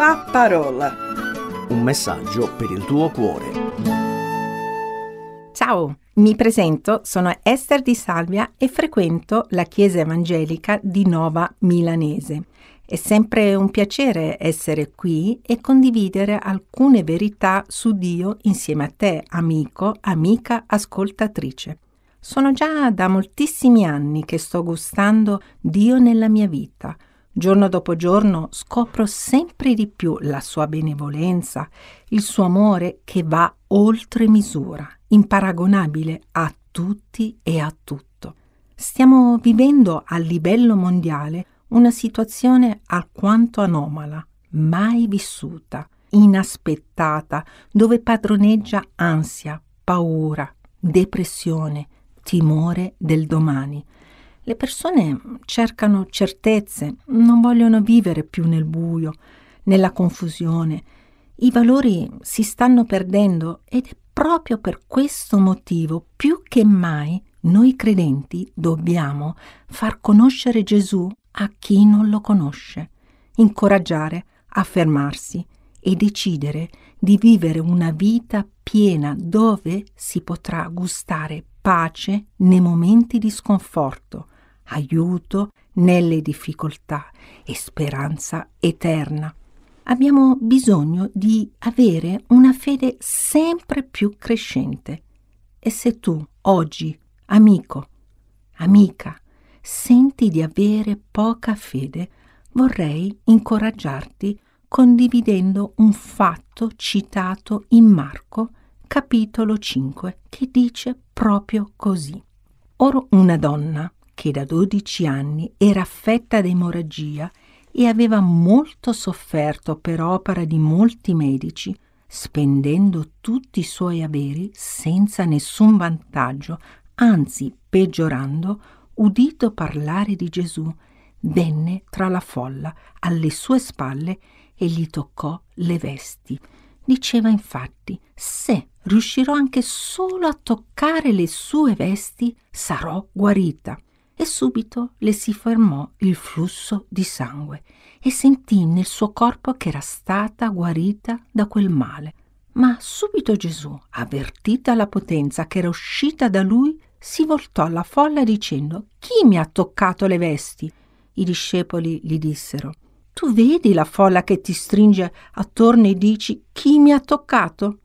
la parola. Un messaggio per il tuo cuore. Ciao, mi presento, sono Esther di Salvia e frequento la Chiesa Evangelica di Nova Milanese. È sempre un piacere essere qui e condividere alcune verità su Dio insieme a te, amico, amica, ascoltatrice. Sono già da moltissimi anni che sto gustando Dio nella mia vita. Giorno dopo giorno scopro sempre di più la sua benevolenza, il suo amore che va oltre misura, imparagonabile a tutti e a tutto. Stiamo vivendo a livello mondiale una situazione alquanto anomala, mai vissuta, inaspettata, dove padroneggia ansia, paura, depressione, timore del domani. Le persone cercano certezze, non vogliono vivere più nel buio, nella confusione. I valori si stanno perdendo ed è proprio per questo motivo, più che mai, noi credenti dobbiamo far conoscere Gesù a chi non lo conosce, incoraggiare a fermarsi e decidere di vivere una vita piena dove si potrà gustare pace nei momenti di sconforto, aiuto nelle difficoltà e speranza eterna. Abbiamo bisogno di avere una fede sempre più crescente. E se tu oggi, amico, amica, senti di avere poca fede, vorrei incoraggiarti condividendo un fatto citato in Marco capitolo 5 che dice proprio così. Ora una donna che da 12 anni era affetta da emorragia e aveva molto sofferto per opera di molti medici, spendendo tutti i suoi averi senza nessun vantaggio, anzi peggiorando, udito parlare di Gesù, venne tra la folla alle sue spalle e gli toccò le vesti. Diceva infatti, se riuscirò anche solo a toccare le sue vesti, sarò guarita. E subito le si fermò il flusso di sangue e sentì nel suo corpo che era stata guarita da quel male. Ma subito Gesù, avvertita la potenza che era uscita da lui, si voltò alla folla dicendo Chi mi ha toccato le vesti? I discepoli gli dissero Tu vedi la folla che ti stringe attorno e dici Chi mi ha toccato?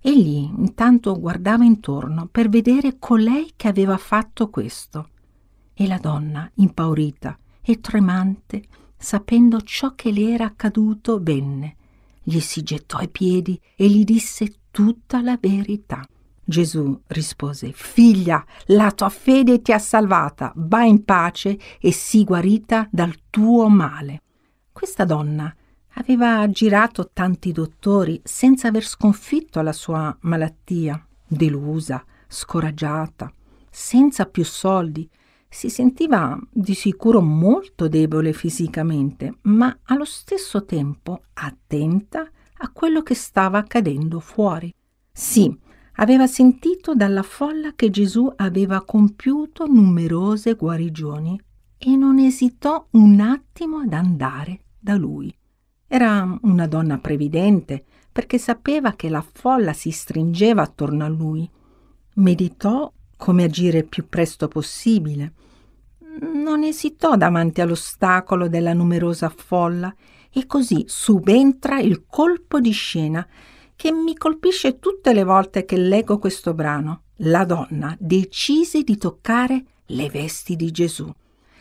Egli intanto guardava intorno per vedere colei che aveva fatto questo. E la donna, impaurita e tremante, sapendo ciò che le era accaduto, venne, gli si gettò ai piedi e gli disse tutta la verità. Gesù rispose, Figlia, la tua fede ti ha salvata, va in pace e sii guarita dal tuo male. Questa donna Aveva girato tanti dottori senza aver sconfitto la sua malattia, delusa, scoraggiata, senza più soldi. Si sentiva di sicuro molto debole fisicamente, ma allo stesso tempo attenta a quello che stava accadendo fuori. Sì, aveva sentito dalla folla che Gesù aveva compiuto numerose guarigioni e non esitò un attimo ad andare da lui. Era una donna previdente perché sapeva che la folla si stringeva attorno a lui. Meditò come agire più presto possibile. Non esitò davanti all'ostacolo della numerosa folla e così subentra il colpo di scena che mi colpisce tutte le volte che leggo questo brano. La donna decise di toccare le vesti di Gesù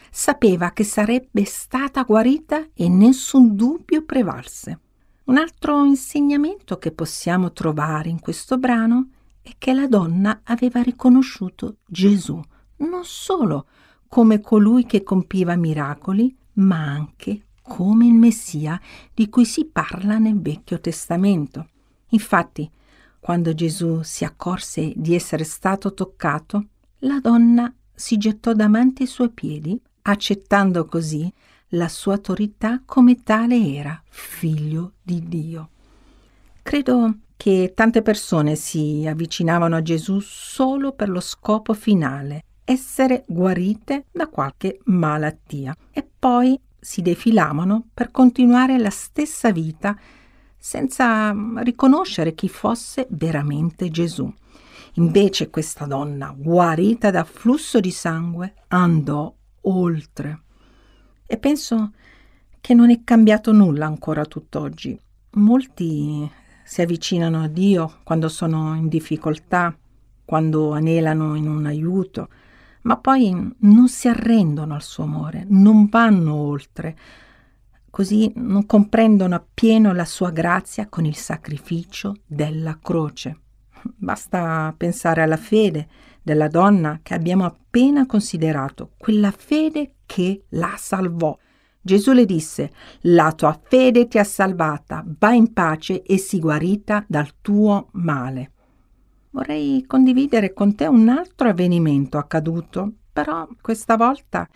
sapeva che sarebbe stata guarita e nessun dubbio prevalse. Un altro insegnamento che possiamo trovare in questo brano è che la donna aveva riconosciuto Gesù non solo come colui che compiva miracoli, ma anche come il Messia di cui si parla nel Vecchio Testamento. Infatti, quando Gesù si accorse di essere stato toccato, la donna si gettò davanti ai suoi piedi accettando così la sua autorità come tale era, figlio di Dio. Credo che tante persone si avvicinavano a Gesù solo per lo scopo finale, essere guarite da qualche malattia e poi si defilavano per continuare la stessa vita senza riconoscere chi fosse veramente Gesù. Invece questa donna, guarita da flusso di sangue, andò oltre. E penso che non è cambiato nulla ancora tutt'oggi. Molti si avvicinano a Dio quando sono in difficoltà, quando anelano in un aiuto, ma poi non si arrendono al suo amore, non vanno oltre, così non comprendono appieno la sua grazia con il sacrificio della croce. Basta pensare alla fede della donna che abbiamo appena considerato, quella fede che la salvò. Gesù le disse, la tua fede ti ha salvata, va in pace e si guarita dal tuo male. Vorrei condividere con te un altro avvenimento accaduto, però questa volta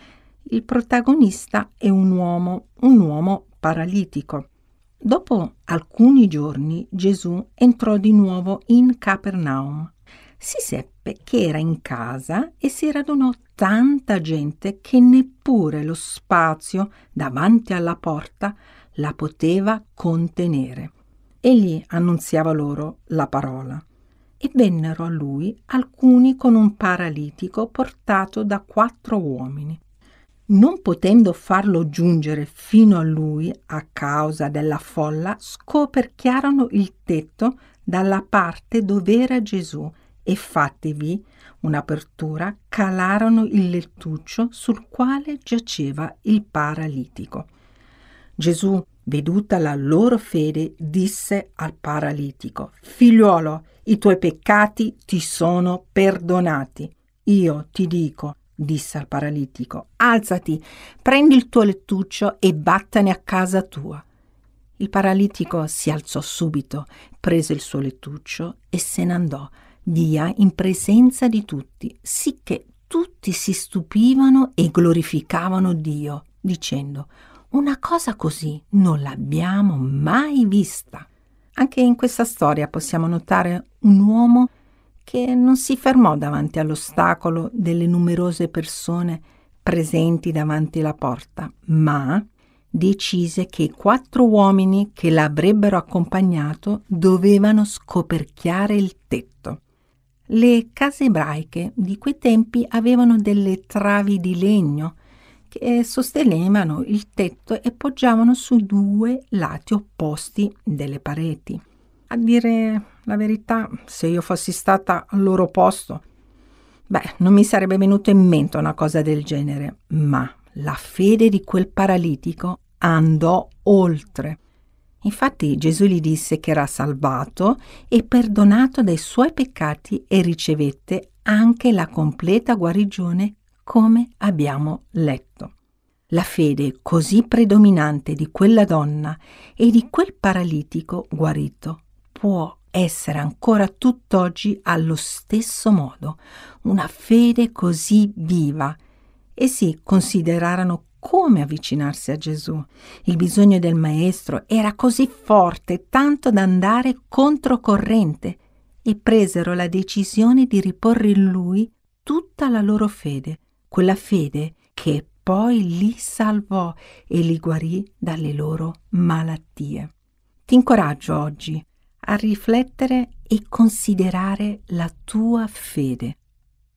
il protagonista è un uomo, un uomo paralitico. Dopo alcuni giorni Gesù entrò di nuovo in Capernaum. Si seppe che era in casa e si radunò tanta gente che neppure lo spazio davanti alla porta la poteva contenere. Egli annunziava loro la parola e vennero a lui alcuni con un paralitico portato da quattro uomini. Non potendo farlo giungere fino a lui a causa della folla, scoperchiarono il tetto dalla parte dove era Gesù e fattivi un'apertura, calarono il lettuccio sul quale giaceva il paralitico. Gesù, veduta la loro fede, disse al paralitico, Figliuolo, i tuoi peccati ti sono perdonati. Io ti dico, disse al paralitico, alzati, prendi il tuo lettuccio e vattene a casa tua. Il paralitico si alzò subito, prese il suo lettuccio e se ne via in presenza di tutti, sicché tutti si stupivano e glorificavano Dio, dicendo una cosa così non l'abbiamo mai vista. Anche in questa storia possiamo notare un uomo che non si fermò davanti all'ostacolo delle numerose persone presenti davanti alla porta, ma decise che i quattro uomini che l'avrebbero accompagnato dovevano scoperchiare il tetto. Le case ebraiche di quei tempi avevano delle travi di legno che sostenevano il tetto e poggiavano su due lati opposti delle pareti. A dire la verità, se io fossi stata al loro posto, beh, non mi sarebbe venuto in mente una cosa del genere, ma la fede di quel paralitico andò oltre. Infatti Gesù gli disse che era salvato e perdonato dai suoi peccati e ricevette anche la completa guarigione come abbiamo letto. La fede così predominante di quella donna e di quel paralitico guarito può essere ancora tutt'oggi allo stesso modo una fede così viva. Essi considerarono come avvicinarsi a Gesù. Il bisogno del Maestro era così forte, tanto da andare controcorrente, e presero la decisione di riporre in lui tutta la loro fede, quella fede che poi li salvò e li guarì dalle loro malattie. Ti incoraggio oggi a riflettere e considerare la tua fede.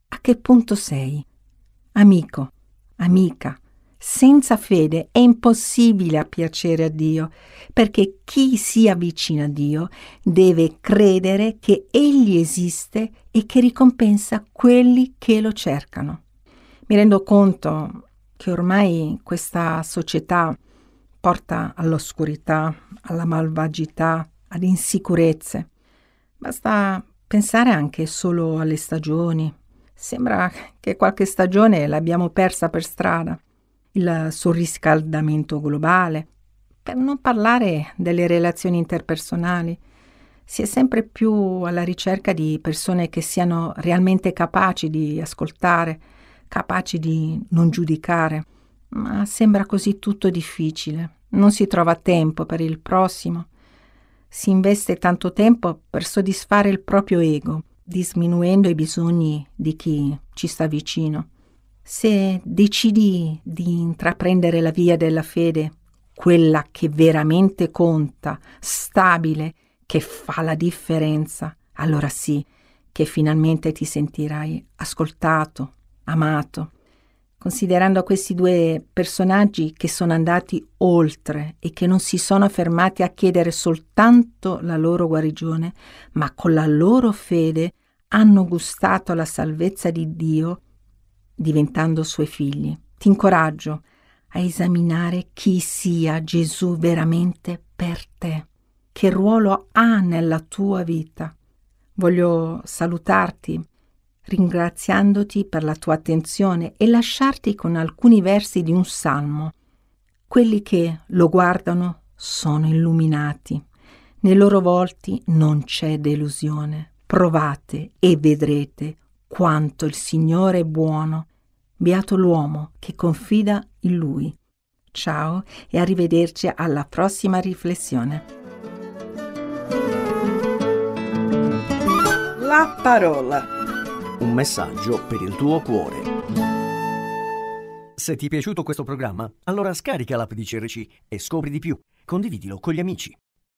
A che punto sei? Amico, amica, senza fede è impossibile piacere a Dio, perché chi si avvicina a Dio deve credere che Egli esiste e che ricompensa quelli che lo cercano. Mi rendo conto che ormai questa società porta all'oscurità, alla malvagità, ad insicurezze. Basta pensare anche solo alle stagioni. Sembra che qualche stagione l'abbiamo persa per strada. Il surriscaldamento globale, per non parlare delle relazioni interpersonali. Si è sempre più alla ricerca di persone che siano realmente capaci di ascoltare, capaci di non giudicare, ma sembra così tutto difficile. Non si trova tempo per il prossimo. Si investe tanto tempo per soddisfare il proprio ego, disminuendo i bisogni di chi ci sta vicino. Se decidi di intraprendere la via della fede, quella che veramente conta, stabile, che fa la differenza, allora sì che finalmente ti sentirai ascoltato, amato. Considerando questi due personaggi che sono andati oltre e che non si sono fermati a chiedere soltanto la loro guarigione, ma con la loro fede hanno gustato la salvezza di Dio diventando suoi figli. Ti incoraggio a esaminare chi sia Gesù veramente per te, che ruolo ha nella tua vita. Voglio salutarti ringraziandoti per la tua attenzione e lasciarti con alcuni versi di un salmo. Quelli che lo guardano sono illuminati. Nei loro volti non c'è delusione. Provate e vedrete quanto il Signore è buono. Beato l'uomo che confida in Lui. Ciao e arrivederci alla prossima riflessione. La parola un messaggio per il tuo cuore. Se ti è piaciuto questo programma, allora scarica l'app di CRC e scopri di più. Condividilo con gli amici.